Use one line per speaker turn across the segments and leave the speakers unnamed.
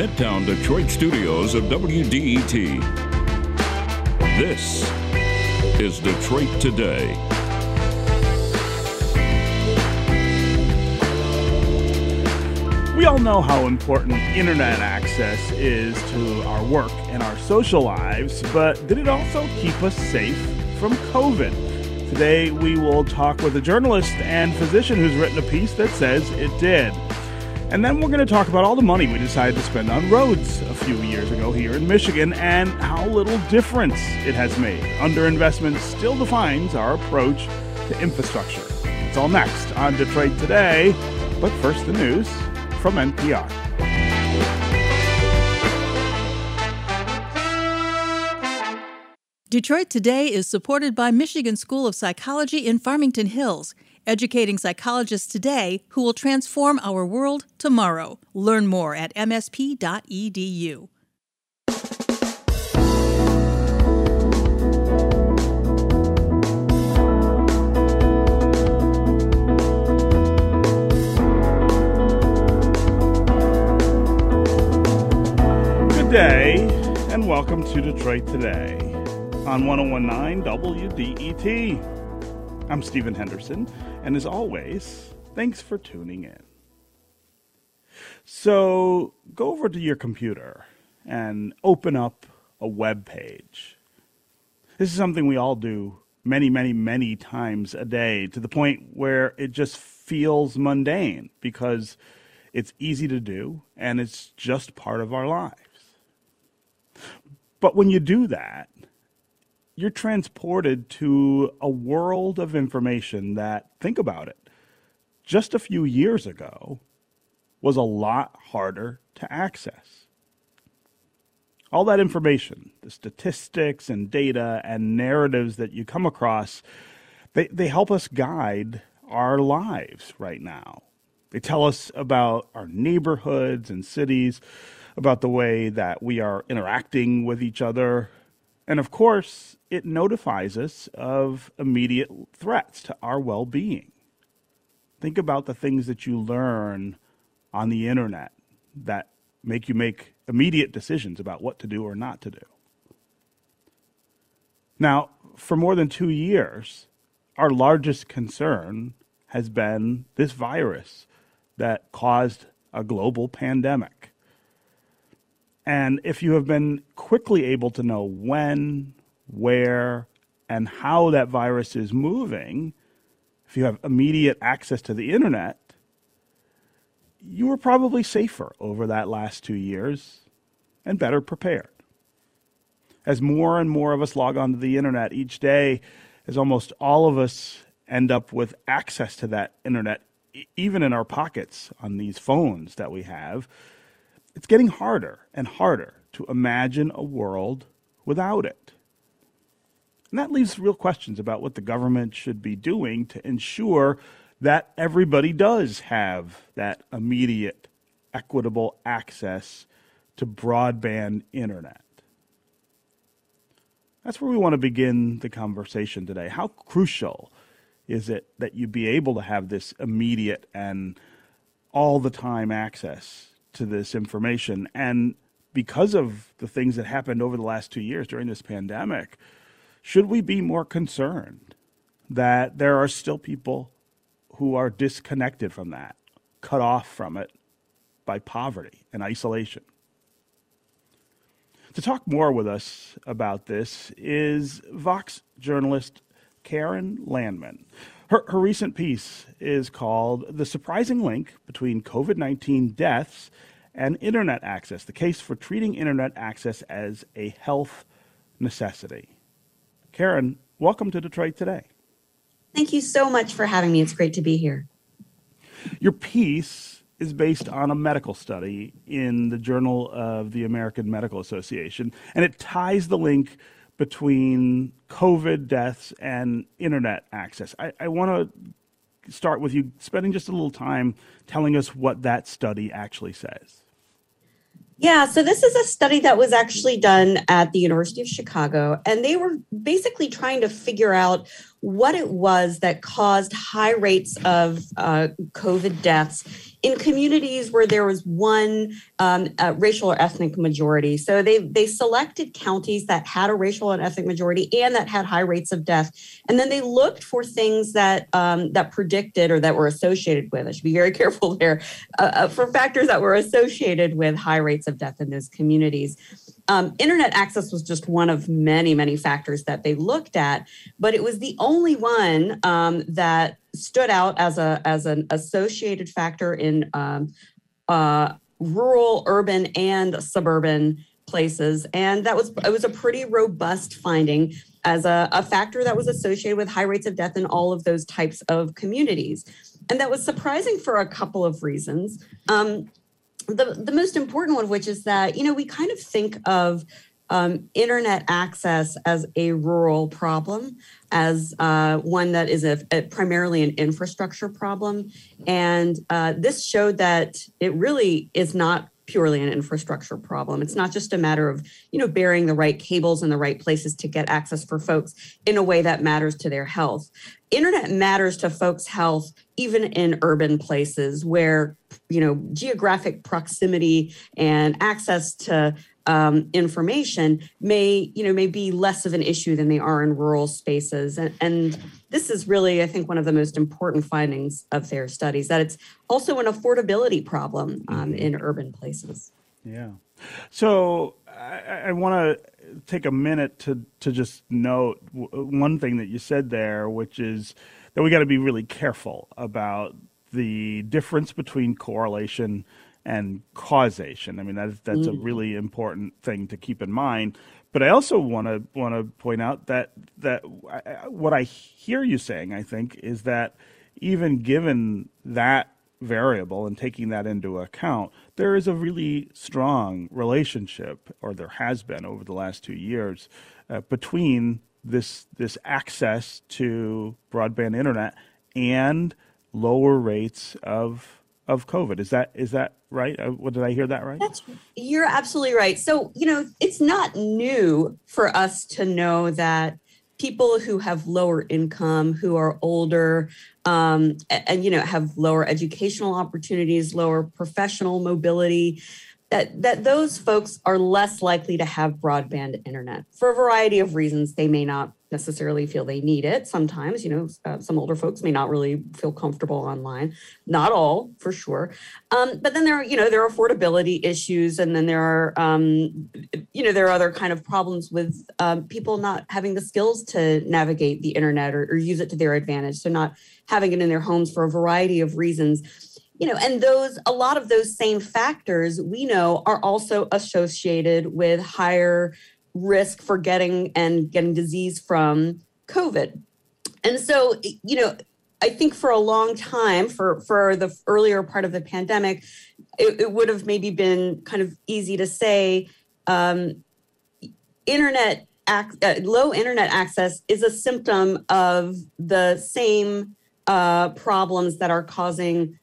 Midtown Detroit studios of WDET. This is Detroit Today.
We all know how important internet access is to our work and our social lives, but did it also keep us safe from COVID? Today, we will talk with a journalist and physician who's written a piece that says it did. And then we're going to talk about all the money we decided to spend on roads a few years ago here in Michigan and how little difference it has made. Underinvestment still defines our approach to infrastructure. It's all next on Detroit Today, but first the news from NPR.
Detroit Today is supported by Michigan School of Psychology in Farmington Hills, educating psychologists today who will transform our world tomorrow. Learn more at msp.edu.
Good day, and welcome to Detroit Today on 1019 WDET. I'm Stephen Henderson, and as always, thanks for tuning in. So, go over to your computer and open up a web page. This is something we all do many, many, many times a day to the point where it just feels mundane because it's easy to do and it's just part of our lives. But when you do that, you're transported to a world of information that, think about it, just a few years ago was a lot harder to access. All that information, the statistics and data and narratives that you come across, they, they help us guide our lives right now. They tell us about our neighborhoods and cities, about the way that we are interacting with each other. And of course, it notifies us of immediate threats to our well being. Think about the things that you learn on the internet that make you make immediate decisions about what to do or not to do. Now, for more than two years, our largest concern has been this virus that caused a global pandemic. And if you have been quickly able to know when, where, and how that virus is moving, if you have immediate access to the internet, you were probably safer over that last two years and better prepared. As more and more of us log onto the internet each day, as almost all of us end up with access to that internet, even in our pockets on these phones that we have, it's getting harder and harder to imagine a world without it. And that leaves real questions about what the government should be doing to ensure that everybody does have that immediate, equitable access to broadband internet. That's where we want to begin the conversation today. How crucial is it that you be able to have this immediate and all the time access to this information? And because of the things that happened over the last two years during this pandemic, should we be more concerned that there are still people who are disconnected from that, cut off from it by poverty and isolation? To talk more with us about this is Vox journalist Keren Landman. Her, her recent piece is called The Surprising Link Between COVID 19 Deaths and Internet Access The Case for Treating Internet Access as a Health Necessity. Keren, welcome to Detroit Today.
Thank you so much for having me. It's great to be here.
Your piece is based on a medical study in the Journal of the American Medical Association, and it ties the link between COVID deaths and internet access. I, I want to start with you spending just a little time telling us what that study actually says.
Yeah, so this is a study that was actually done at the University of Chicago, and they were basically trying to figure out what it was that caused high rates of uh, COVID deaths in communities where there was one um, uh, racial or ethnic majority. So they they selected counties that had a racial and ethnic majority and that had high rates of death, and then they looked for things that um, that predicted or that were associated with. I should be very careful there uh, uh, for factors that were associated with high rates of death in those communities. Um, internet access was just one of many, many factors that they looked at, but it was the only one um, that stood out as a as an associated factor in um, uh, rural, urban, and suburban places, and that was it was a pretty robust finding as a, a factor that was associated with high rates of death in all of those types of communities, and that was surprising for a couple of reasons. Um, the the most important one which is that you know we kind of think of um, internet access as a rural problem, as uh, one that is a, a, primarily an infrastructure problem. And uh, this showed that it really is not purely an infrastructure problem. It's not just a matter of, you know, burying the right cables in the right places to get access for folks in a way that matters to their health. Internet matters to folks' health even in urban places where, you know, geographic proximity and access to um, information may you know may be less of an issue than they are in rural spaces. And, and this is really i think one of the most important findings of their studies that it's also an affordability problem um, mm-hmm. in urban places.
Yeah. So i, I want to take a minute to to just note one thing that you said there which is that we got to be really careful about the difference between correlation and causation. I mean, that's that's mm. a really important thing to keep in mind. But I also want to want to point out that that I, what I hear you saying, I think, is that even given that variable and taking that into account, there is a really strong relationship, or there has been over the last two years, uh, between this this access to broadband internet and lower rates of of COVID. Is that is that right? Uh, what did I hear that right?
That's you're absolutely right. So you know, it's not new for us to know that people who have lower income, who are older, um, and, and you know have lower educational opportunities, lower professional mobility, that that those folks are less likely to have broadband internet for a variety of reasons. They may not necessarily feel they need it. Sometimes, you know, uh, some older folks may not really feel comfortable online. Not all, for sure. Um, but then there are, you know, there are affordability issues, and then there are, um, you know, there are other kind of problems with um, people not having the skills to navigate the internet or, or use it to their advantage. So not having it in their homes for a variety of reasons you know and those a lot of those same factors we know are also associated with higher risk for getting and getting disease from COVID. And so, you know, I think for a long time, for for the earlier part of the pandemic, it, it would have maybe been kind of easy to say, um, internet ac- uh, low internet access is a symptom of the same uh, problems that are causing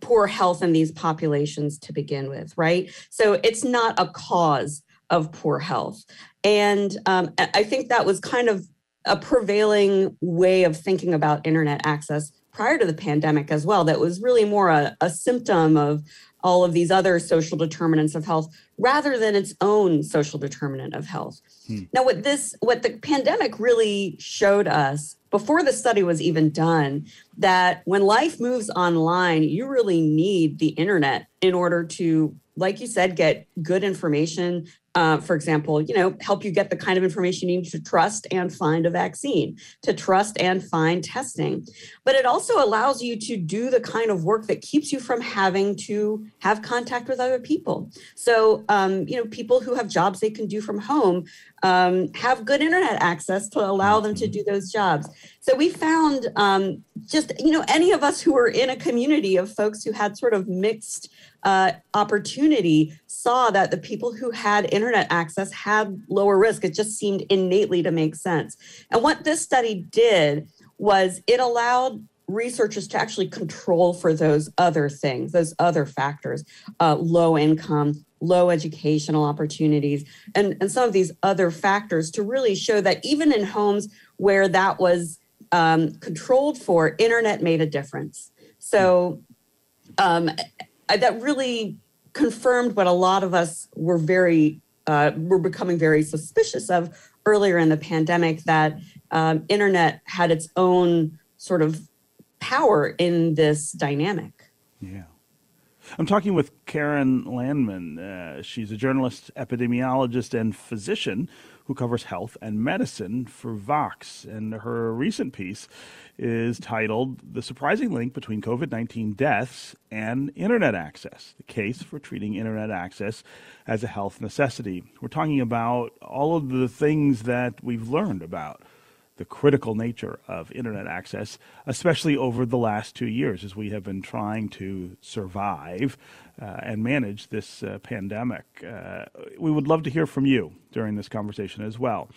poor health in these populations to begin with, right? So it's not a cause of poor health. And um, I think that was kind of a prevailing way of thinking about internet access prior to the pandemic as well. That was really more a, a symptom of all of these other social determinants of health rather than its own social determinant of health. Hmm. Now, what this, what the pandemic really showed us before the study was even done, that when life moves online, you really need the internet in order to like you said, get good information, uh, for example, you know, help you get the kind of information you need to trust and find a vaccine, to trust and find testing. But it also allows you to do the kind of work that keeps you from having to have contact with other people. So, um, you know, people who have jobs they can do from home um, have good internet access to allow them to do those jobs. So we found um, just, you know, any of us who were in a community of folks who had sort of mixed uh, opportunity saw that the people who had internet access had lower risk. It just seemed innately to make sense. And what this study did was it allowed researchers to actually control for those other things, those other factors, uh, low income, low educational opportunities, and, and some of these other factors to really show that even in homes where that was um, controlled for internet made a difference. So um, that really confirmed what a lot of us were very uh, were becoming very suspicious of earlier in the pandemic that um, internet had its own sort of power in this dynamic.
Yeah. I'm talking with Keren Landman. Uh, she's a journalist, epidemiologist, and physician who covers health and medicine for Vox. And her recent piece is titled The Surprising Link Between COVID 19 Deaths and Internet Access The Case for Treating Internet Access as a Health Necessity. We're talking about all of the things that we've learned about the critical nature of internet access, especially over the last two years as we have been trying to survive uh, and manage this uh, pandemic. Uh, we would love to hear from you during this conversation as well.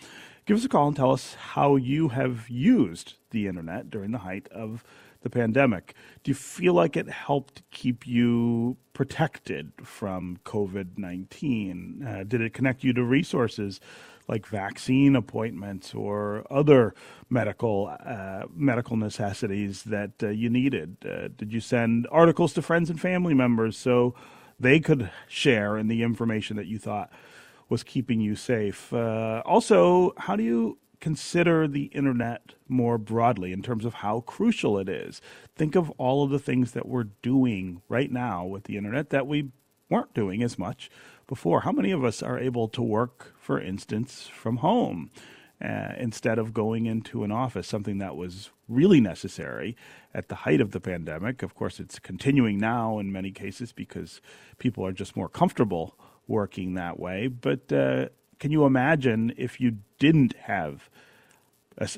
Give us a call and tell us how you have used the internet during the height of the pandemic. Do you feel like it helped keep you protected from COVID 19? Uh, did it connect you to resources? Like vaccine appointments or other medical uh, medical necessities that uh, you needed? Uh, did you send articles to friends and family members so they could share in the information that you thought was keeping you safe? Uh, also, how do you consider the internet more broadly in terms of how crucial it is? Think of all of the things that we're doing right now with the internet that we weren't doing as much before. How many of us are able to work, for instance, from home uh, instead of going into an office, something that was really necessary at the height of the pandemic? Of course, it's continuing now in many cases because people are just more comfortable working that way. But uh, can you imagine if you didn't have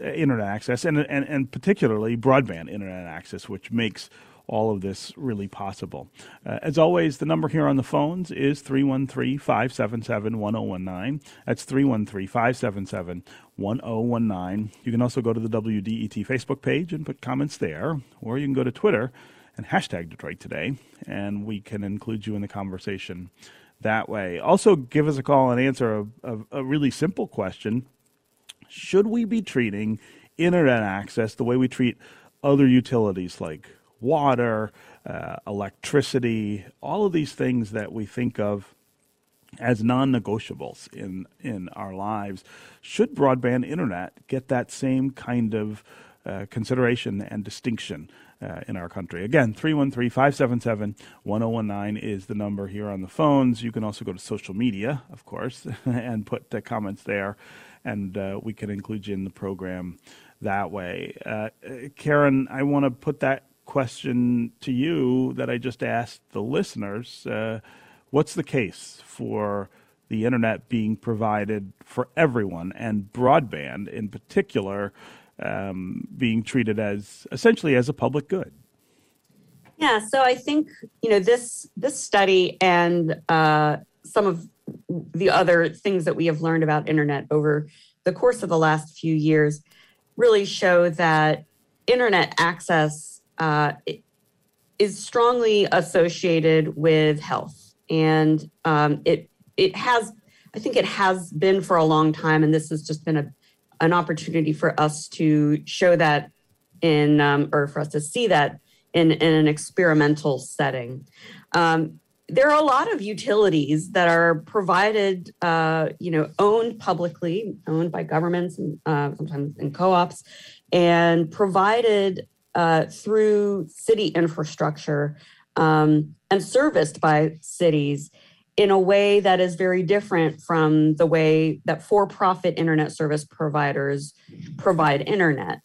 internet access and, and, and particularly broadband internet access, which makes all of this really possible. Uh, as always, the number here on the phones is 313 577 1019. That's 313 577 1019. You can also go to the WDET Facebook page and put comments there, or you can go to Twitter and hashtag Detroit Today, and we can include you in the conversation that way. Also, give us a call and answer a, a, a really simple question Should we be treating internet access the way we treat other utilities like water, uh, electricity, all of these things that we think of as non-negotiables in in our lives. Should broadband internet get that same kind of uh, consideration and distinction uh, in our country. Again, 313 577 1019 is the number here on the phones. You can also go to social media, of course, and put the comments there, and uh, we can include you in the program that way. Uh, Keren, I want to put that question to you that I just asked the listeners. Uh, what's the case for the internet being provided for everyone and broadband in particular um, being treated as essentially as a public good?
Yeah, so I think you know this this study and uh, some of the other things that we have learned about internet over the course of the last few years really show that internet access uh, is strongly associated with health, and um, it it has I think it has been for a long time, and this has just been a an opportunity for us to show that in um, or for us to see that in, in an experimental setting. Um, there are a lot of utilities that are provided, uh, you know, owned publicly, owned by governments and uh, sometimes in co-ops, and provided uh, through city infrastructure um, and serviced by cities in a way that is very different from the way that for profit internet service providers provide internet.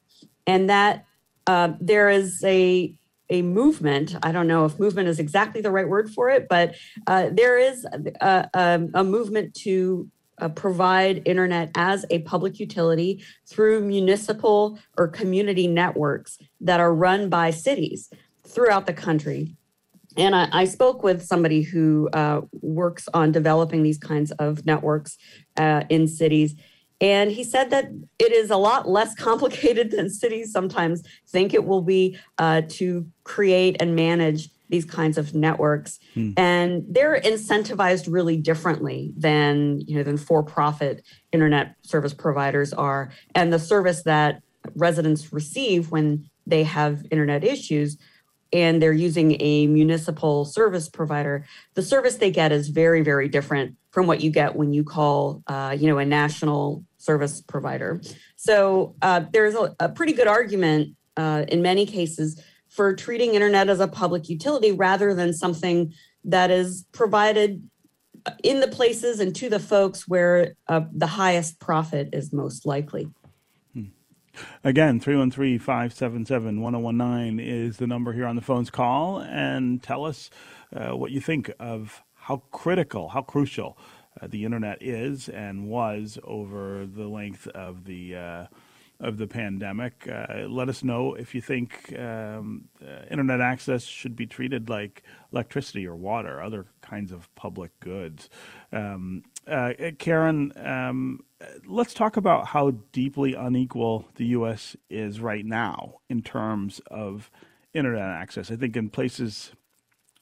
And that uh, there is a a movement. I don't know if movement is exactly the right word for it, but uh, there is a, a, a movement to uh, provide internet as a public utility through municipal or community networks that are run by cities throughout the country. And I, I spoke with somebody who uh, works on developing these kinds of networks uh, in cities. And he said that it is a lot less complicated than cities sometimes think it will be uh, to create and manage these kinds of networks hmm. and they're incentivized really differently than you know than for-profit internet service providers are and the service that residents receive when they have internet issues and they're using a municipal service provider, the service they get is very, very different from what you get when you call, uh, you know, a national service provider. So uh, there's a, a, pretty good argument uh, in many cases for treating internet as a public utility rather than something that is provided in the places and to the folks where uh, the highest profit is most likely.
Again, 313 577 1019 is the number here on the phones. Call and tell us uh, what you think of how critical, how crucial uh, the internet is and was over the length of the. Of the pandemic. Uh, let us know if you think um, uh, internet access should be treated like electricity or water, other kinds of public goods. Um, uh, Keren, um, let's talk about how deeply unequal the U.S. is right now in terms of internet access. I think in places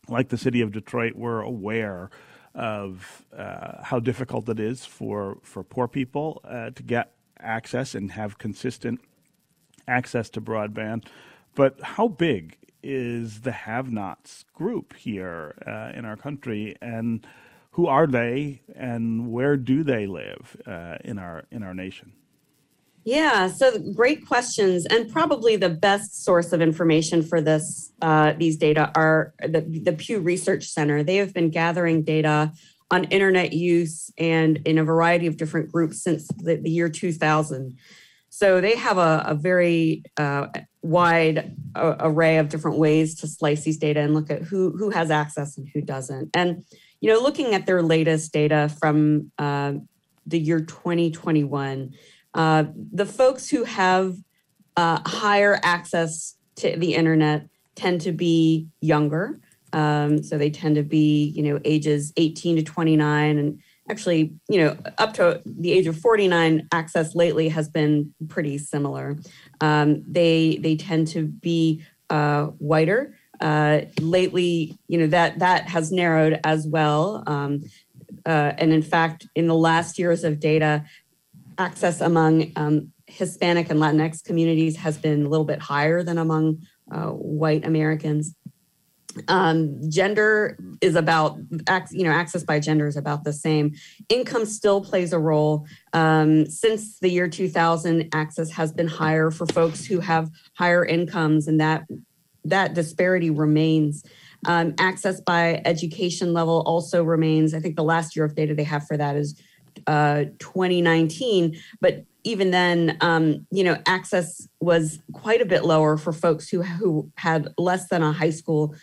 like the city of Detroit, we're aware of uh, how difficult it is for, for poor people uh, to get access and have consistent access to broadband. But how big is the have nots group here uh, in our country? And who are they and where do they live uh, in our in our nation?
Yeah, so great questions, and probably the best source of information for this uh, these data are the, the Pew Research Center. They have been gathering data on internet use and in a variety of different groups since the, the year 2000. So they have a, a very uh, wide uh, array of different ways to slice these data and look at who who has access and who doesn't. And you know, looking at their latest data from uh, the year 2021, uh, the folks who have uh, higher access to the internet tend to be younger. Um, so they tend to be, you know, ages 18 to 29 and actually, you know, up to the age of 49, access lately has been pretty similar. Um, they they tend to be uh, whiter. Uh, lately, you know that that has narrowed as well. Um, uh, and in fact, in the last years of data, access among um, Hispanic and Latinx communities has been a little bit higher than among uh, white Americans. Um, gender is about, you know, access by gender is about the same. Income still plays a role. Um, since the year 2000, access has been higher for folks who have higher incomes, and that that disparity remains. Um, access by education level also remains. I think the last year of data they have for that is uh, 2019, but even then, um, you know, access was quite a bit lower for folks who who had less than a high school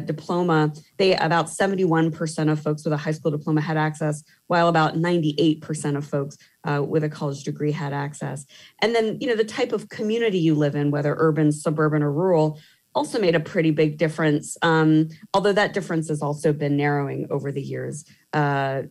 diploma. They about 71% of folks with a high school diploma had access, while about 98% of folks uh, with a college degree had access. And then, you know, the type of community you live in, whether urban, suburban, or rural, also made a pretty big difference, um, although that difference has also been narrowing over the years. Uh,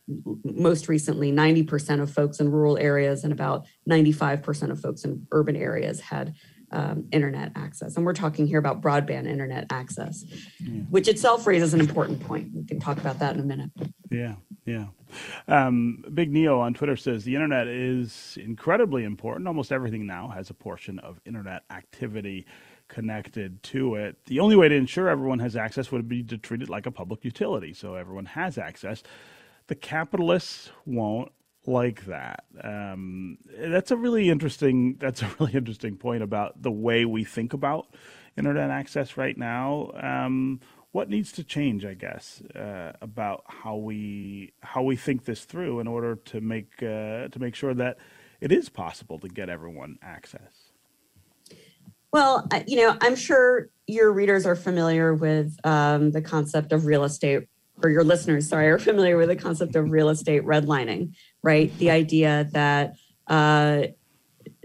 most recently, 90% of folks in rural areas and about 95% of folks in urban areas had um, internet access. And we're talking here about broadband internet access, yeah. which itself raises an important point. We can talk about that in a minute.
Yeah, yeah. Um, Big Neo on Twitter says the internet is incredibly important. Almost everything now has a portion of internet activity connected to it. The only way to ensure everyone has access would be to treat it like a public utility, so everyone has access. The capitalists won't like that. Um, that's a really interesting. That's a really interesting point about the way we think about internet access right now. Um, what needs to change, I guess, uh, about how we how we think this through in order to make uh, to make sure that it is possible to get everyone access.
Well, you know, I'm sure your readers are familiar with um, the concept of real estate, or your listeners, sorry, are familiar with the concept of real estate redlining, right? The idea that uh,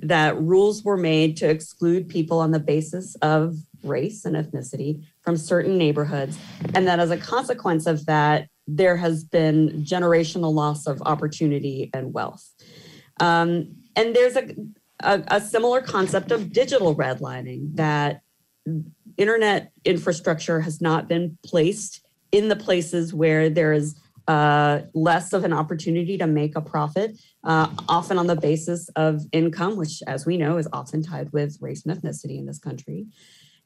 that rules were made to exclude people on the basis of race and ethnicity from certain neighborhoods, and that as a consequence of that, there has been generational loss of opportunity and wealth. Um, and there's a a, a similar concept of digital redlining that internet infrastructure has not been placed in the places where there is uh, less of an opportunity to make a profit, uh, often on the basis of income, which, as we know, is often tied with race and ethnicity in this country.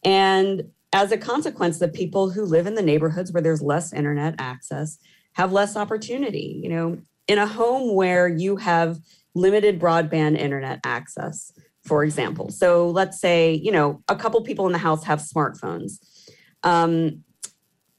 And as a consequence, the people who live in the neighborhoods where there's less internet access have less opportunity. You know, in a home where you have limited broadband internet access, for example. So let's say, you know, a couple people in the house have smartphones. Um,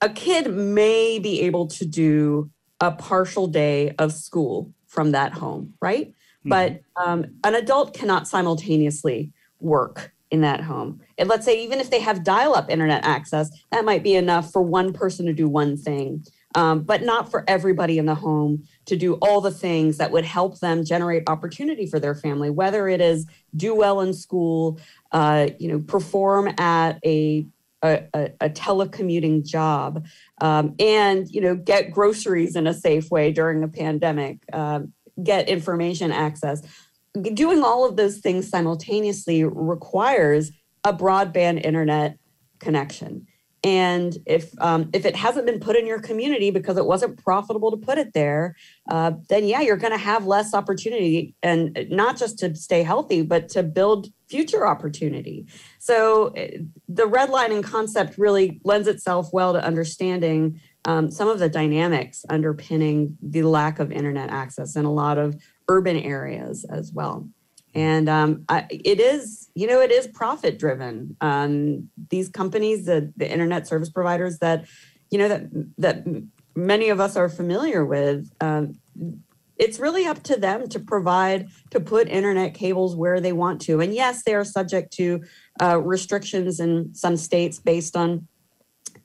a kid may be able to do a partial day of school from that home, right? Mm-hmm. But um, an adult cannot simultaneously work in that home. And let's say, even if they have dial up internet access, that might be enough for one person to do one thing, um, but not for everybody in the home to do all the things that would help them generate opportunity for their family, whether it is do well in school, uh, you know, perform at a a, a, a telecommuting job, um, and you know, get groceries in a safe way during a pandemic, uh, get information access doing all of those things simultaneously requires a broadband internet connection. And if um, if it hasn't been put in your community because it wasn't profitable to put it there, uh, then yeah, you're going to have less opportunity, and not just to stay healthy, but to build future opportunity. So eh, the redlining concept really lends itself well to understanding um, some of the dynamics underpinning the lack of internet access in a lot of urban areas as well. And um, I, it is, you know, it is profit driven. Um, these companies, the, the internet service providers that, you know, that that many of us are familiar with, um, it's really up to them to provide to put internet cables where they want to. And yes, they are subject to uh, restrictions in some states based on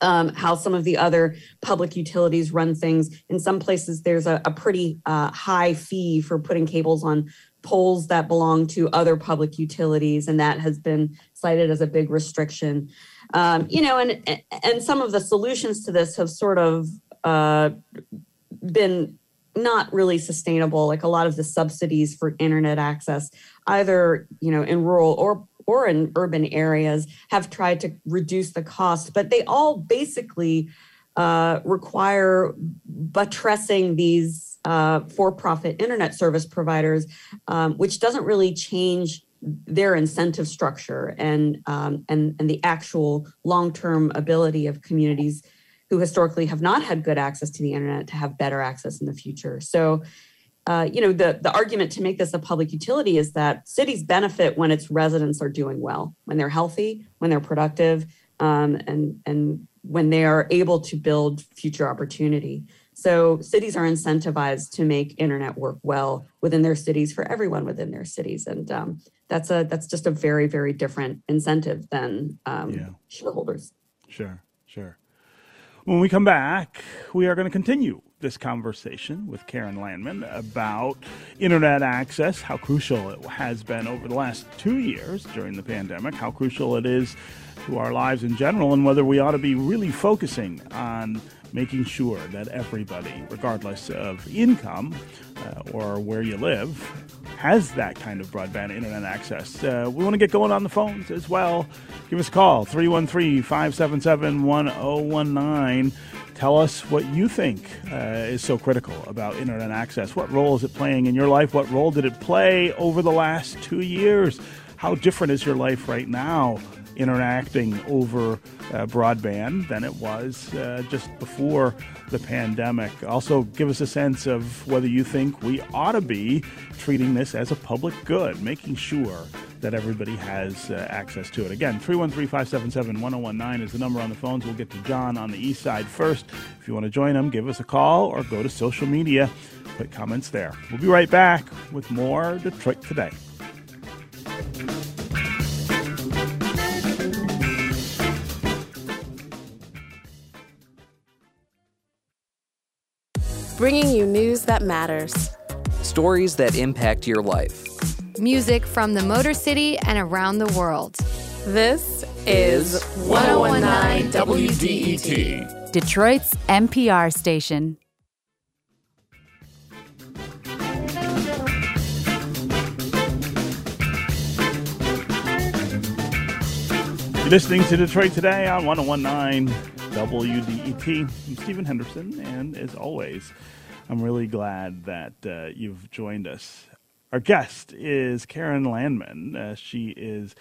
um, how some of the other public utilities run things. In some places, there's a, a pretty uh, high fee for putting cables on poles that belong to other public utilities, and that has been cited as a big restriction. Um, you know, and and some of the solutions to this have sort of uh, been not really sustainable. Like a lot of the subsidies for internet access, either you know in rural or or in urban areas have tried to reduce the cost, but they all basically uh, require buttressing these uh, for-profit internet service providers, um, which doesn't really change their incentive structure and um, and and the actual long-term ability of communities who historically have not had good access to the internet to have better access in the future. So uh, you know, the, the argument to make this a public utility is that cities benefit when its residents are doing well, when they're healthy, when they're productive, um, and, and when they are able to build future opportunity. So cities are incentivized to make internet work well within their cities for everyone within their cities, and um, that's a that's just a very very different incentive than um, yeah. shareholders.
Sure, sure. When we come back, we are going to continue this conversation with Keren Landman about internet access, how crucial it has been over the last two years during the pandemic, how crucial it is to our lives in general, and whether we ought to be really focusing on making sure that everybody, regardless of income uh, or where you live, has that kind of broadband internet access. Uh, we want to get going on the phones as well. Give us a call, 313 577 1019. Tell us what you think uh, is so critical about internet access. What role is it playing in your life? What role did it play over the last two years? How different is your life right now interacting over uh, broadband than it was uh, just before the pandemic? Also, give us a sense of whether you think we ought to be treating this as a public good, making sure that everybody has uh, access to it. Again, 313 577 1019 is the number on the phones. We'll get to John on the east side first. If you want to join him, give us a call or go to social media. Put comments there. We'll be right back with more Detroit Today.
Bringing you news that matters,
stories that impact your life
Music from the Motor City and around the world.
This is 1019
WDET,
Detroit's NPR station.
You're listening to Detroit Today on 1019 WDET. I'm Stephen Henderson, and as always, I'm really glad that uh, you've joined us. Our guest is Keren Landman. Uh, she is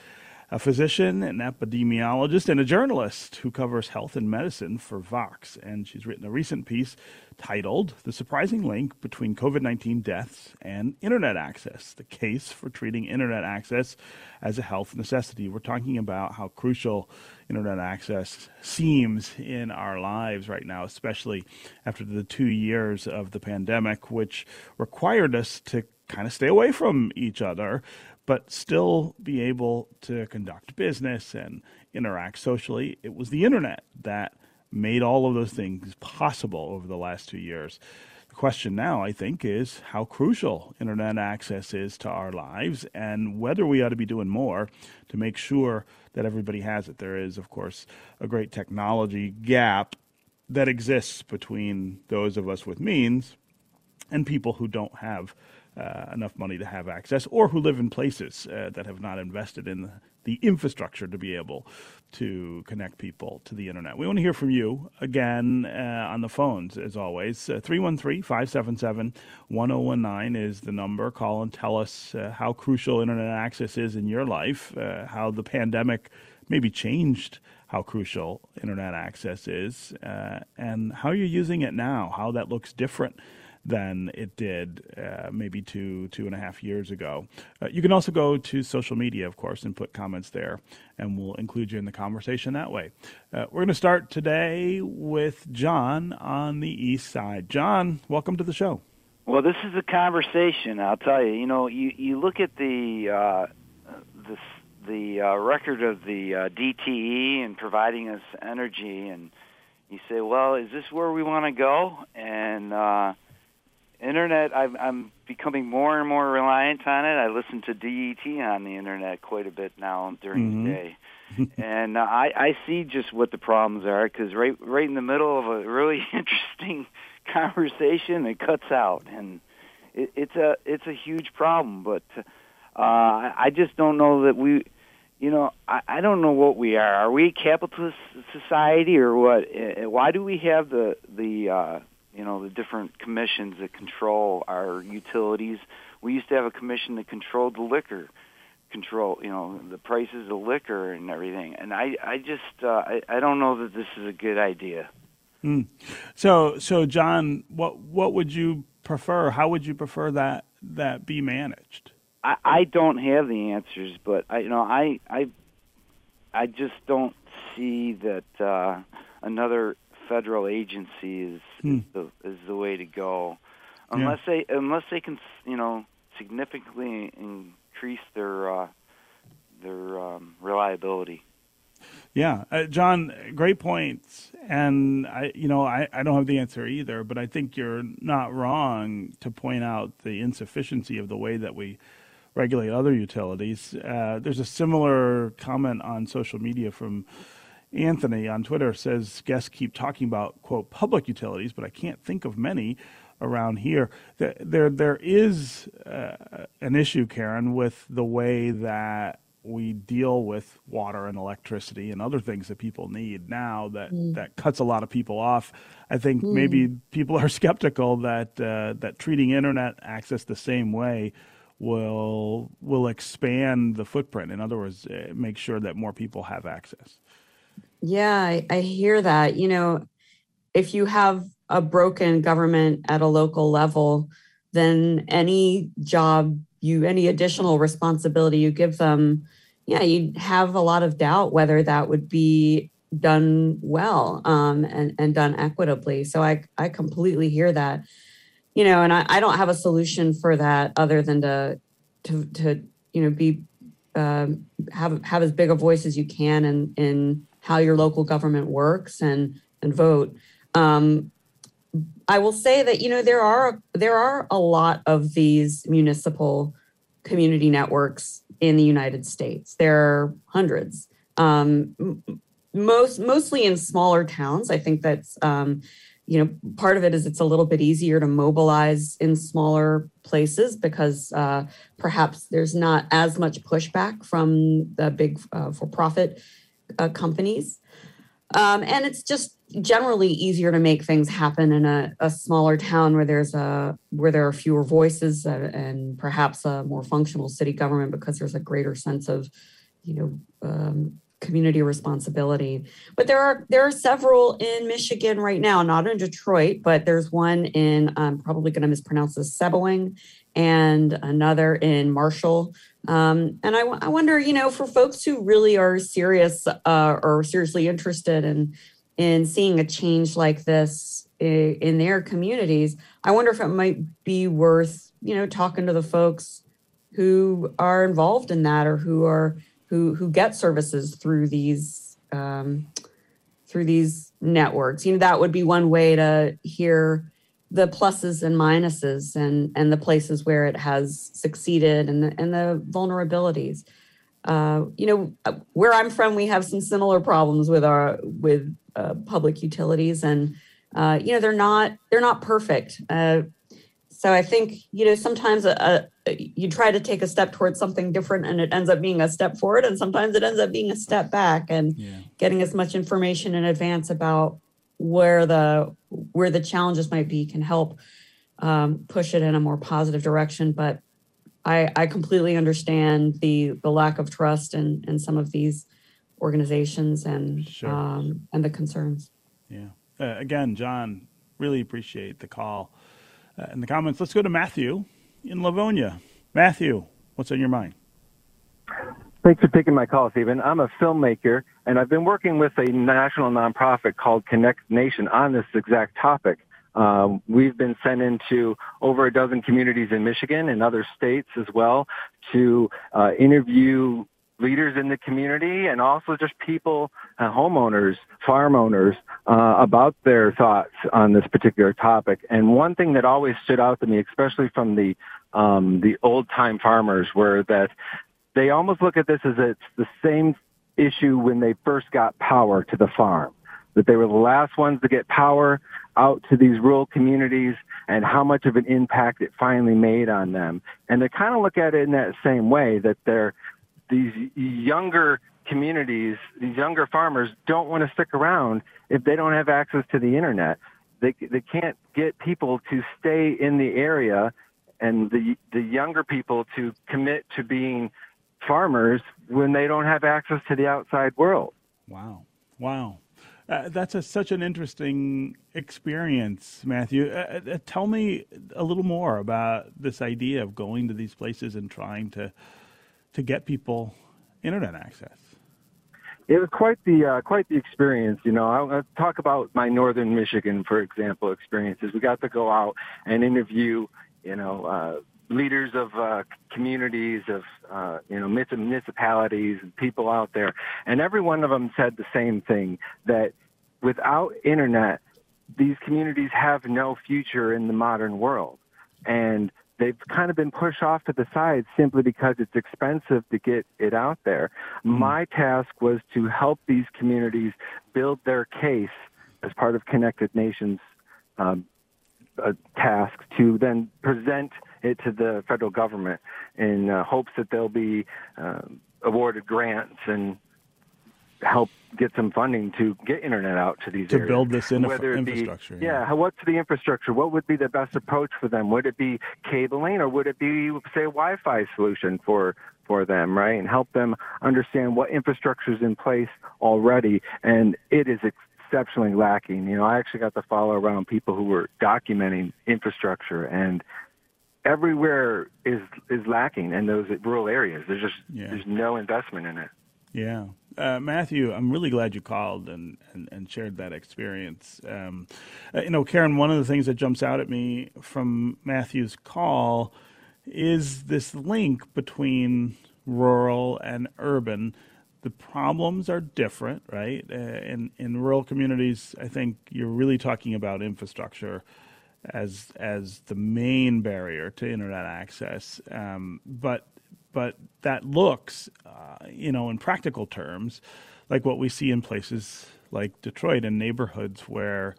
a physician, an epidemiologist, and a journalist who covers health and medicine for Vox. And she's written a recent piece titled The Surprising Link Between COVID 19 Deaths and Internet Access The Case for Treating Internet Access as a Health Necessity. We're talking about how crucial internet access seems in our lives right now, especially after the two years of the pandemic, which required us to kind of stay away from each other, but still be able to conduct business and interact socially. It was the internet that made all of those things possible over the last two years. The question now, I think, is how crucial internet access is to our lives and whether we ought to be doing more to make sure that everybody has it. There is, of course, a great technology gap that exists between those of us with means and people who don't have uh, enough money to have access or who live in places uh, that have not invested in the, infrastructure to be able to connect people to the internet. We want to hear from you again uh, on the phones, as always. Uh, 313 577 1019 is the number. Call and tell us uh, how crucial internet access is in your life, uh, how the pandemic maybe changed how crucial internet access is, uh, and how you're using it now, how that looks different than it did uh, maybe two two and a half years ago. Uh, you can also go to social media, of course, and put comments there, and we'll include you in the conversation that way. Uh, we're going to start today with John on the east side. John, welcome to the show.
Well, this is a conversation. I'll tell you. You know, you you look at the uh, the the uh, record of the uh, DTE and providing us energy, and you say, well, is this where we want to go? And uh, internet, I'm, I'm becoming more and more reliant on it. I listen to DET on the internet quite a bit now during mm-hmm. the day, and uh, I, I see just what the problems are because right right in the middle of a really interesting conversation, it cuts out, and it, it's a it's a huge problem. But uh, I just don't know that we. You know, I, I don't know what we are. Are we a capitalist society or what? Uh, why do we have the the uh, you know the different commissions that control our utilities. We used to have a commission that controlled the liquor control, you know, the prices of liquor and everything. And I, I just, uh, I, I don't know that this is a good idea.
Mm. So, so John, what what would you prefer? How would you prefer that that be managed?
I, I don't have the answers, but I, you know, I, I, I just don't see that uh, another federal agency is, hmm. is, the, is the way to go, unless yeah. they unless they can you know significantly increase their uh, their um, reliability.
Yeah, uh, John, great points. And I, you know, I, I don't have the answer either, but I think you're not wrong to point out the insufficiency of the way that we regulate other utilities. Uh, there's a similar comment on social media from Anthony on Twitter says guests keep talking about quote public utilities, but I can't think of many around here. There, there is uh, an issue, Keren, with the way that we deal with water and electricity and other things that people need now that, mm. that cuts a lot of people off. I think mm. maybe people are skeptical that uh, that treating internet access the same way will will expand the footprint. In other words, uh, make sure that more people have access.
Yeah, I, I hear that. You know, if you have a broken government at a local level, then any job you, any additional responsibility you give them, yeah, you'd have a lot of doubt whether that would be done well um, and, and done equitably. So I, I completely hear that, you know, and I, I don't have a solution for that other than to, to, to you know, be, um, have, have as big a voice as you can in, in how your local government works and and vote. Um, I will say that you know there are there are a lot of these municipal community networks in the United States. There are hundreds. Um, most mostly in smaller towns. I think that's um, you know part of it is it's a little bit easier to mobilize in smaller places because uh, perhaps there's not as much pushback from the big uh, for profit uh, companies. Um, and it's just generally easier to make things happen in a, a smaller town where there's a where there are fewer voices and, and perhaps a more functional city government because there's a greater sense of you know um, community responsibility but there are there are several in michigan right now not in detroit but there's one in i'm probably going to mispronounce this Sebewaing and another in marshall um, and I, wonder you know for folks who really are serious uh, or seriously interested in in seeing a change like this in their communities, I wonder if it might be worth, you know, talking to the folks who are involved in that or who are who who get services through these um, through these networks. You know, that would be one way to hear the pluses and minuses and and the places where it has succeeded and the, and the vulnerabilities. Uh, you know, where I'm from, we have some similar problems with our with uh, public utilities, and uh, you know they're not they're not perfect. Uh, so I think you know sometimes a, a, you try to take a step towards something different, and it ends up being a step forward, and sometimes it ends up being a step back. And yeah. getting as much information in advance about where the where the challenges might be can help um, push it in a more positive direction. But I, I completely understand the the lack of trust in in some of these organizations and sure. um, and the concerns.
Yeah. Uh, again, John, really appreciate the call uh, and the comments. Let's go to Matthew in Livonia. Matthew, what's on your mind?
Thanks for taking my call, Stephen. I'm a filmmaker, and I've been working with a national nonprofit called Connected Nation on this exact topic. Um, we've been sent into over a dozen communities in Michigan and other states as well to uh, interview leaders in the community and also just people, uh, homeowners, farm owners, uh, about their thoughts on this particular topic. And one thing that always stood out to me, especially from the um, the old time farmers, were that they almost look at this as it's the same issue when they first got power to the farm. That they were the last ones to get power out to these rural communities and how much of an impact it finally made on them. And they kind of look at it in that same way that they're these younger communities, these younger farmers don't want to stick around if they don't have access to the internet. They they can't get people to stay in the area and the the younger people to commit to being farmers when they don't have access to the outside world.
Wow. Wow. Uh, that's a, such an interesting experience, Matthew. Uh, uh, tell me a little more about this idea of going to these places and trying to to get people internet access?
It was quite the uh, quite the experience. You know, I'll, I'll talk about my northern Michigan, for example, experiences. We got to go out and interview, you know, uh, leaders of uh, communities, of uh, you know, municipalities, and people out there, and every one of them said the same thing: that without internet, these communities have no future in the modern world, and they've kind of been pushed off to the side simply because it's expensive to get it out there. Mm. My task was to help these communities build their case as part of Connected Nations um, task to then present it to the federal government in uh, hopes that they'll be uh, awarded grants and help get some funding to get internet out to these
to
areas.
build this infra- Whether infrastructure.
Be, yeah. yeah, what's the infrastructure? What would be the best approach for them? Would it be cabling or would it be say a Wi-Fi solution for for them, right? And help them understand what infrastructure is in place already, and it is exceptionally lacking. You know, I actually got to follow around people who were documenting infrastructure and everywhere is is lacking in those rural areas. There's just yeah. there's no investment in it.
Yeah. Uh, Matthew, I'm really glad you called and, and, and shared that experience. Um, uh, you know, Keren, one of the things that jumps out at me from Matthew's call is this link between rural and urban. The problems are different, right? Uh, in in rural communities, I think you're really talking about infrastructure as as the main barrier to internet access. Um, but but that looks, uh, you know, in practical terms, like what we see in places like Detroit and neighborhoods where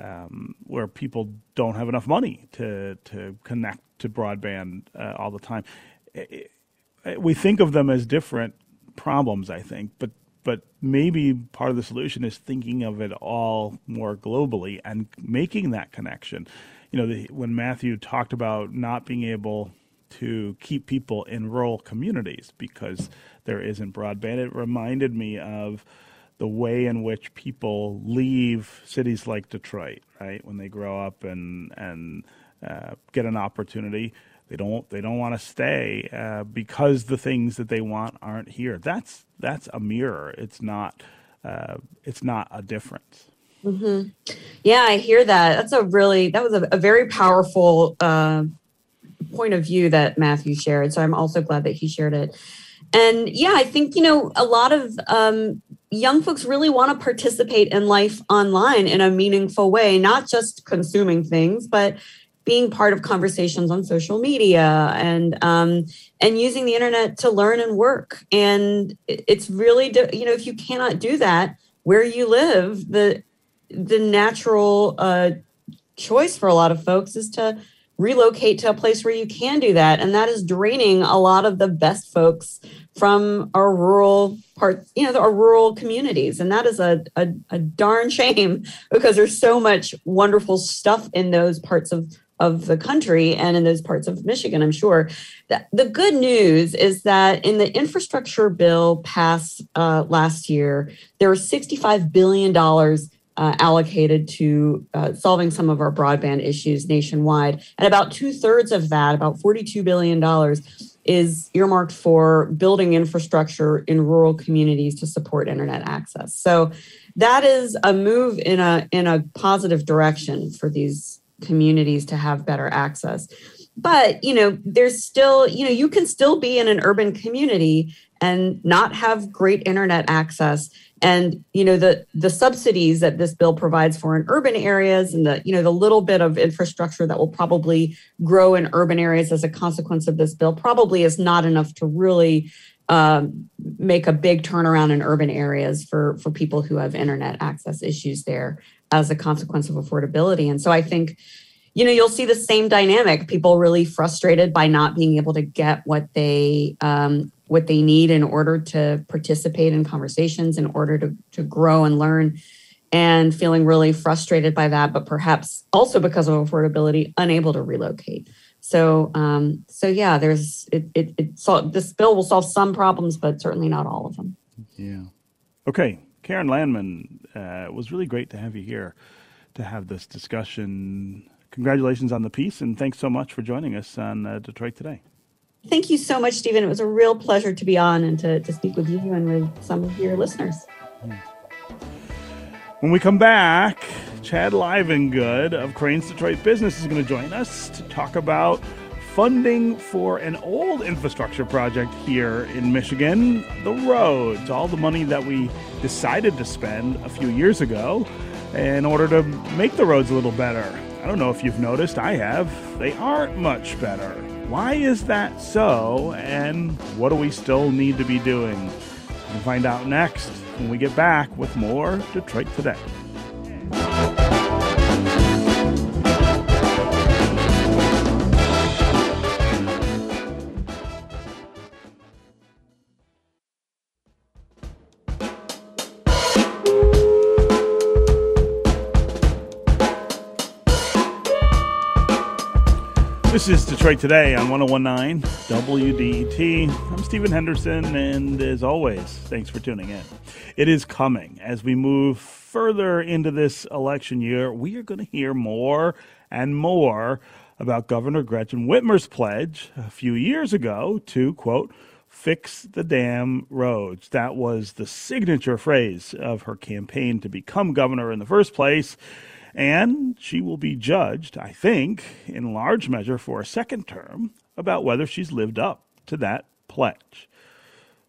um, where people don't have enough money to to connect to broadband uh, all the time. It, it, we think of them as different problems, I think, but but maybe part of the solution is thinking of it all more globally and making that connection. You know, the, when Matthew talked about not being able to keep people in rural communities because there isn't broadband, it reminded me of the way in which people leave cities like Detroit, right? When they grow up and and uh, get an opportunity, they don't they don't want to stay uh, because the things that they want aren't here. That's that's a mirror. It's not uh, it's not a difference.
Mm-hmm. Yeah, I hear that. That's a really that was a, a very powerful uh, point of view that Matthew shared. So I'm also glad that he shared it. And yeah, I think you know a lot of um, young folks really want to participate in life online in a meaningful way, not just consuming things, but being part of conversations on social media and um, and using the internet to learn and work. And it's really you know if you cannot do that where you live, the the natural uh, choice for a lot of folks is to relocate to a place where you can do that, and that is draining a lot of the best folks from our rural parts, you know, our rural communities. And that is a, a, a, darn shame because there's so much wonderful stuff in those parts of, of the country and in those parts of Michigan, I'm sure. The good news is that in the infrastructure bill passed uh, last year, there was $65 billion uh, allocated to uh, solving some of our broadband issues nationwide. And about two thirds of that, about $42 billion, is earmarked for building infrastructure in rural communities to support internet access. So that is a move in a in a positive direction for these communities to have better access. But, you know, there's still, you know, you can still be in an urban community and not have great internet access and you know the the subsidies that this bill provides for in urban areas and the you know the little bit of infrastructure that will probably grow in urban areas as a consequence of this bill probably is not enough to really um, make a big turnaround in urban areas for for people who have internet access issues there as a consequence of affordability and so i think you know you'll see the same dynamic people really frustrated by not being able to get what they um, what they need in order to participate in conversations, in order to, to grow and learn, and feeling really frustrated by that, but perhaps also because of affordability, unable to relocate. So, um, so yeah, there's it. It, it so this bill will solve some problems, but certainly not all of them.
Yeah. Okay, Keren Landman, uh, it was really great to have you here to have this discussion. Congratulations on the piece, and thanks so much for joining us on uh, Detroit Today.
Thank you so much, Stephen. It was a real pleasure to be on and to, to speak with you and with some of your listeners.
When we come back, Chad Livengood of Crain's Detroit Business is going to join us to talk about funding for an old infrastructure project here in Michigan, the roads, all the money that we decided to spend a few years ago in order to make the roads a little better. I don't know if you've noticed, I have. They aren't much better. Why is that so, and what do we still need to be doing? We'll find out next when we get back with more Detroit Today. Detroit Today on 1019 WDET. I'm Stephen Henderson, and as always, thanks for tuning in. It is coming. As we move further into this election year, we are going to hear more and more about Governor Gretchen Whitmer's pledge a few years ago to, quote, fix the damn roads. That was the signature phrase of her campaign to become governor in the first place. And she will be judged, I think, in large measure for a second term about whether she's lived up to that pledge.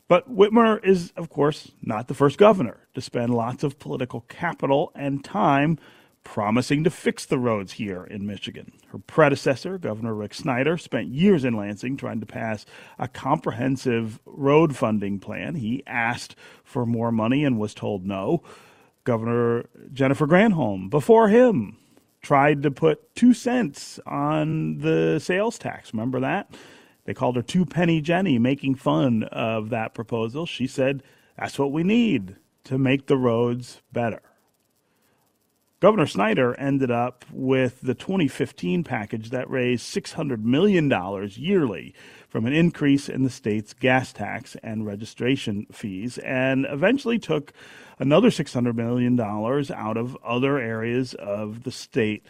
But Whitmer is, of course, not the first governor to spend lots of political capital and time promising to fix the roads here in Michigan. Her predecessor, Governor Rick Snyder, spent years in Lansing trying to pass a comprehensive road funding plan. He asked for more money and was told no. Governor Jennifer Granholm before him tried to put two cents on the sales tax. Remember that? They called her Two Penny Jenny, making fun of that proposal. She said That's what we need to make the roads better. Governor Snyder ended up with the 2015 package that raised $600 million yearly from an increase in the state's gas tax and registration fees, and eventually took another $600 million out of other areas of the state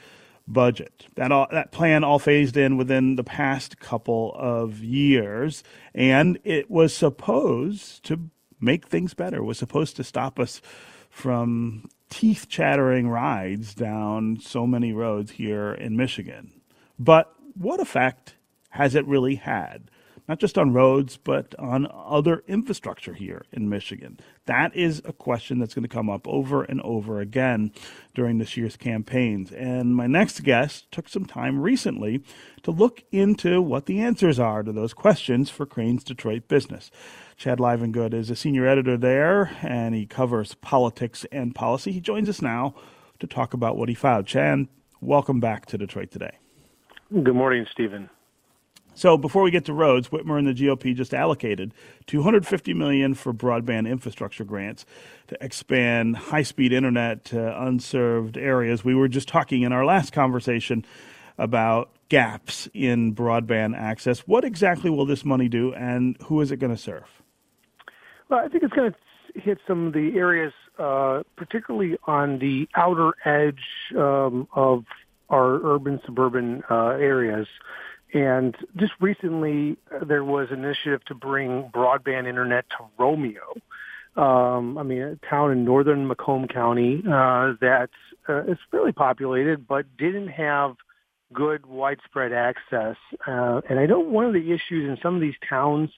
budget. That all, that plan all phased in within the past couple of years, and it was supposed to make things better. Was supposed to stop us from teeth chattering rides down so many roads here in Michigan. But what effect has it really had? Not just on roads, but on other infrastructure here in Michigan. That is a question that's going to come up over and over again during this year's campaigns. And my next guest took some time recently to look into what the answers are to those questions for Crain's Detroit Business. Chad Livengood is a senior editor there, and he covers politics and policy. He joins us now to talk about what he found. Chad, welcome back to Detroit today.
Good morning, Stephen.
So before we get to roads, Whitmer and the GOP just allocated 250 million for broadband infrastructure grants to expand high-speed internet to unserved areas. We were just talking in our last conversation about gaps in broadband access. What exactly will this money do, and who is it going to serve?
Well, I think it's going to hit some of the areas, uh, particularly on the outer edge um, of our urban suburban uh, areas. And just recently, uh, there was an initiative to bring broadband internet to Romeo. Um, I mean, a town in northern Macomb County uh, that uh, is fairly populated, but didn't have good widespread access. Uh, and I know one of the issues in some of these towns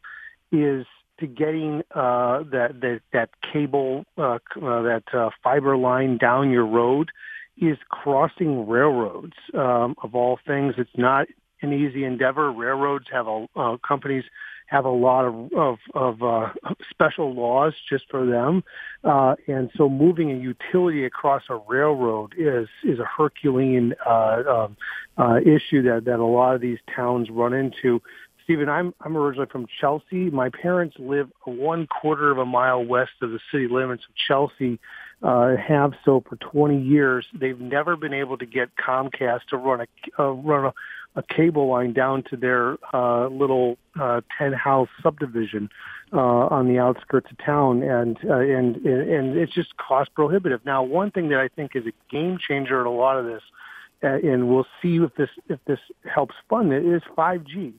is to getting uh, that that that cable uh, uh, that uh, fiber line down your road is crossing railroads. Um, of all things, it's not an easy endeavor. Railroads have a uh, companies have a lot of of, of uh, special laws just for them, uh, and so moving a utility across a railroad is is a Herculean uh, um, uh, issue that that a lot of these towns run into. Stephen, I'm I'm originally from Chelsea. My parents live one quarter of a mile west of the city limits of Chelsea. Uh, have so for 20 years. They've never been able to get Comcast to run a uh, run a, a cable line down to their uh, little uh, 10 house subdivision uh, on the outskirts of town, and uh, and and it's just cost prohibitive. Now, one thing that I think is a game changer in a lot of this, uh, and we'll see if this if this helps fund it, is 5G.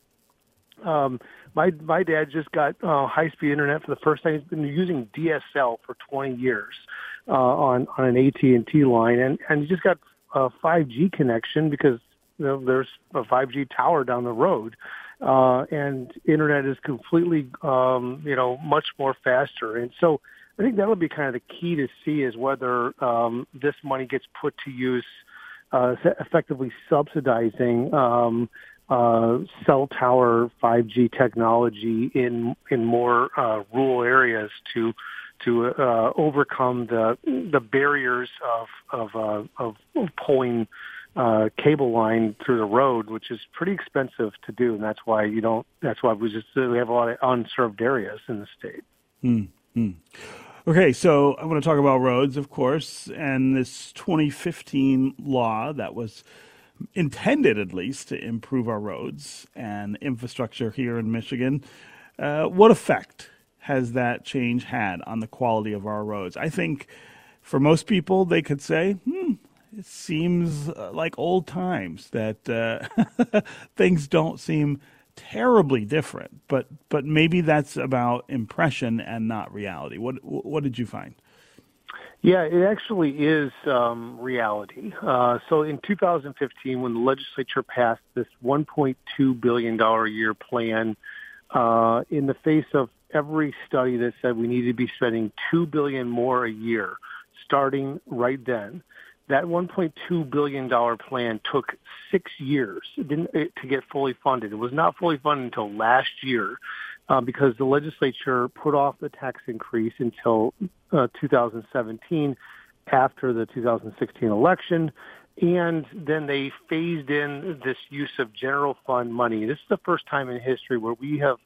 Um, my my dad just got uh, high speed internet for the first time. He's been using DSL for 20 years uh, on on an AT and T line, and and he just got a 5G connection because you know, there's a 5G tower down the road, uh, and internet is completely um, you know much more faster. And so I think that'll be kind of the key to see is whether um, this money gets put to use. Uh, effectively subsidizing um, uh, cell tower 5G technology in in more uh, rural areas to to uh, overcome the the barriers of of, uh, of pulling uh, cable line through the road, which is pretty expensive to do, and that's why you don't. That's why we just we have a lot of unserved areas in the state.
Mm-hmm. Okay, so I want to talk about roads, of course, and this 2015 law that was intended at least to improve our roads and infrastructure here in Michigan. Uh, what effect has that change had on the quality of our roads? I think for most people, they could say, hmm, it seems uh, like old times that uh, things don't seem terribly different, but but maybe that's about impression and not reality. What what did you find?
Yeah, it actually is um, reality. Uh, so in 2015, when the legislature passed this 1.2 billion dollar a year plan, uh, in the face of every study that said we need to be spending two billion more a year, starting right then, that 1.2 billion dollar plan took six years to get fully funded. It was not fully funded until last year uh, because the legislature put off the tax increase until uh, 2017 after the 2016 election. And then they phased in this use of general fund money. This is the first time in history where we have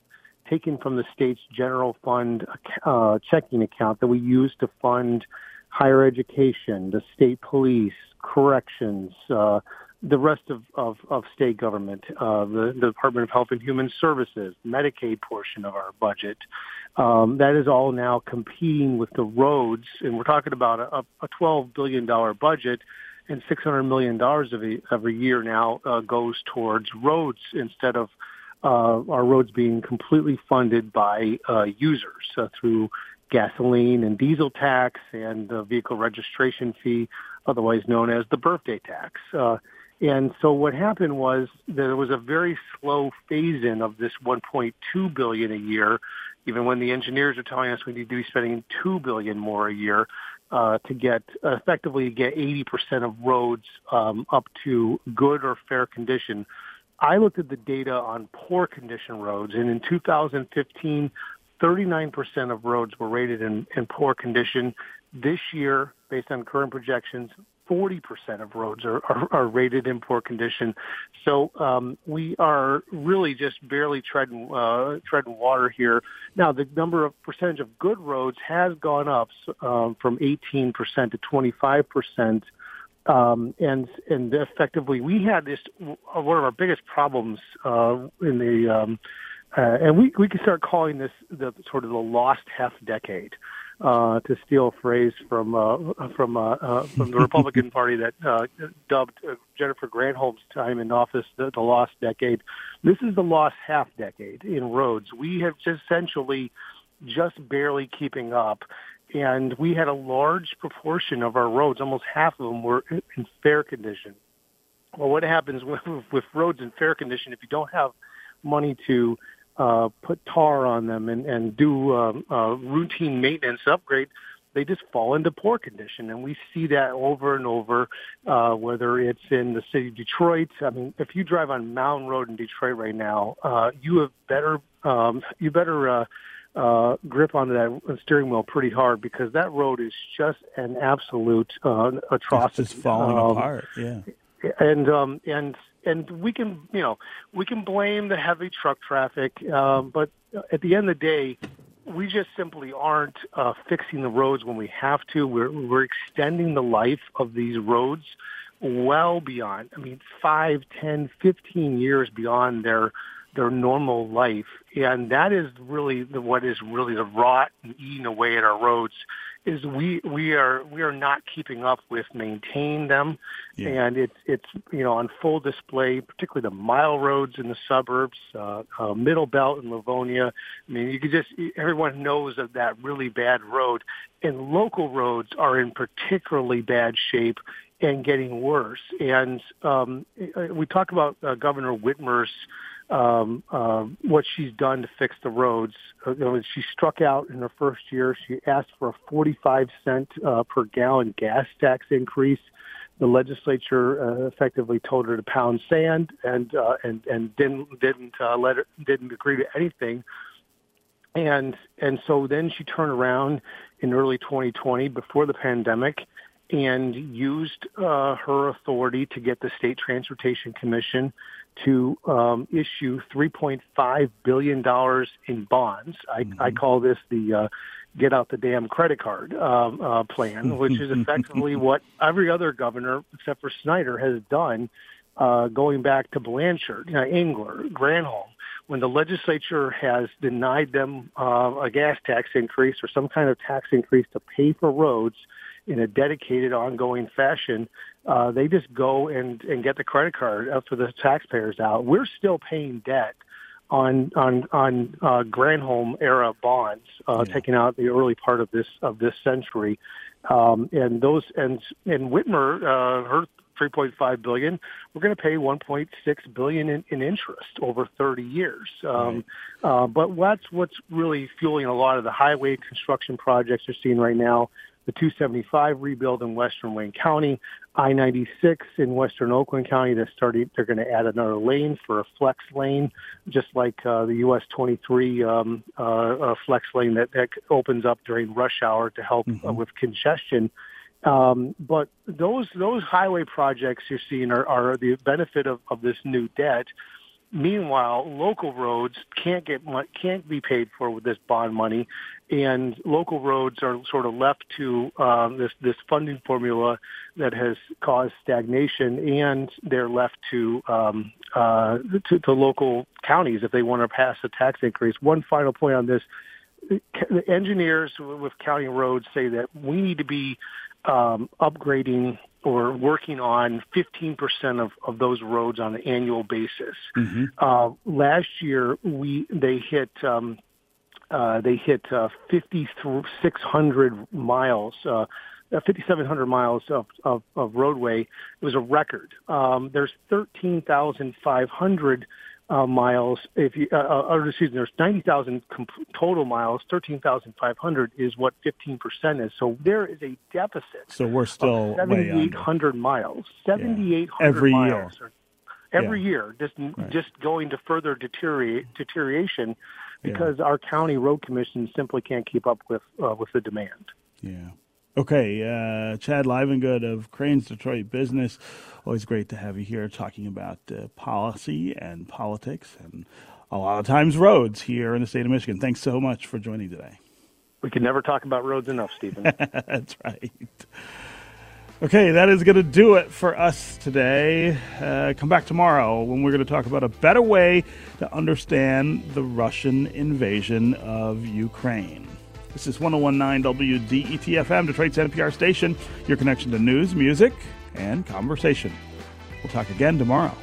taken from the state's general fund uh, checking account that we use to fund higher education, the state police, corrections, uh, the rest of, of, of state government, uh, the, the, Department of Health and Human Services, Medicaid portion of our budget. Um, that is all now competing with the roads, and we're talking about a, a $12 billion budget, and $600 million every, every year now uh, goes towards roads instead of uh, our roads being completely funded by uh, users uh, through gasoline and diesel tax and the vehicle registration fee, otherwise known as the birthday tax. Uh, and so what happened was there was a very slow phase in of this 1.2 billion a year, even when the engineers are telling us we need to be spending 2 billion more a year uh, to get effectively get 80% of roads um, up to good or fair condition. I looked at the data on poor condition roads, and in 2015, 39% of roads were rated in, in poor condition. This year, based on current projections, 40% of roads are, are, are, rated in poor condition. So um, we are really just barely treading, uh, treading water here. Now, the number of percentage of good roads has gone up um, from 18% to 25%. Um, and and effectively, we had this one of our biggest problems uh, in the um, uh, and we we can start calling this the sort of the lost half decade uh, to steal a phrase from uh, from uh, uh, from the Republican Party that uh, dubbed uh, Jennifer Granholm's time in office the, the lost decade. This is the lost half decade in roads. We have just essentially just barely keeping up. And we had a large proportion of our roads, almost half of them were in fair condition. Well, what happens with, with roads in fair condition if you don't have money to uh, put tar on them and, and do um, uh, routine maintenance upgrade, they just fall into poor condition. And we see that over and over, uh, whether it's in the city of Detroit. I mean, if you drive on Mound Road in Detroit right now, uh, you have better, um, you better, uh, uh, grip onto that steering wheel pretty hard because that road is just an absolute uh, atrocity.
It's just falling um, apart. Yeah.
And um, and and we can, you know, we can blame the heavy truck traffic, um, but at the end of the day, we just simply aren't uh, fixing the roads when we have to. We're we're extending the life of these roads well beyond. I mean, five, ten, fifteen years beyond their their normal life, and that is really the, what is really the rot and eating away at our roads is we we are we are not keeping up with maintaining them, yeah. and it's it's you know on full display, particularly the mile roads in the suburbs, uh, uh, Middle Belt in Livonia. I mean, you can just everyone knows of that really bad road, and local roads are in particularly bad shape and getting worse. And um, we talk about uh, Governor Whitmer's um, uh, what she's done to fix the roads. Uh, you know, she struck out in her first year. She asked for a 45 cent uh, per gallon gas tax increase. The legislature uh, effectively told her to pound sand and uh, and and didn't didn't uh, let her didn't agree to anything. And and so then she turned around in early 2020 before the pandemic and used uh, her authority to get the State Transportation Commission to um, issue $3.5 billion in bonds. I, mm-hmm. I call this the uh, get out the damn credit card um, uh, plan, which is effectively what every other governor except for Snyder has done uh, going back to Blanchard, uh, Engler, Granholm. When the legislature has denied them uh, a gas tax increase or some kind of tax increase to pay for roads in a dedicated, ongoing fashion, uh, they just go and, and get the credit card up for the taxpayers out. We're still paying debt on on on uh, Granholm era bonds, uh, yeah. taken out the early part of this of this century, um, and those and and Whitmer, uh, her 3.5 billion, we're going to pay 1.6 billion in, in interest over 30 years. Um, right. uh, but that's what's really fueling a lot of the highway construction projects you're seeing right now the 275 rebuild in western Wayne County, I-96 in western Oakland County. They're starting. They're going to add another lane for a flex lane, just like uh, the US 23 um, uh, uh, flex lane that, that opens up during rush hour to help uh, mm-hmm. uh, with congestion. Um, but those those highway projects you're seeing are, are the benefit of, of this new debt meanwhile, local roads can't get can't be paid for with this bond money, and local roads are sort of left to um, this this funding formula that has caused stagnation, and they're left to um, uh, to, to local counties if they want to pass a tax increase. One final point on this: the engineers with county roads say that we need to be um, upgrading or working on 15% of, of those roads on an annual basis. Mm-hmm. Uh, last year, we they hit um, uh, they hit uh, 5,600 miles. Uh, 5,700 miles of, of, of roadway. It was a record. Um, there's 13,500 uh, miles. If you, uh, uh or excuse me, there's 90,000 comp- total miles. 13,500 is what 15% is. So there is a deficit.
So we're still
7,800 miles. 7,800
yeah. every
miles
year.
Every
yeah.
year, just
right.
just going to further deteriorate, deterioration because yeah. our county road commission simply can't keep up with uh, with the demand.
Yeah. Okay, uh, Chad Livengood of Crain's Detroit Business. Always great to have you here talking about uh, policy and politics and a lot of times roads here in the state of Michigan. Thanks so much for joining today.
We can never talk about roads enough, Stephen.
That's right. Okay, that is going to do it for us today. Uh, come back tomorrow when we're going to talk about a better way to understand the Russian invasion of Ukraine. This is 1019 WDETFM, Detroit's NPR station, your connection to news, music, and conversation. We'll talk again tomorrow.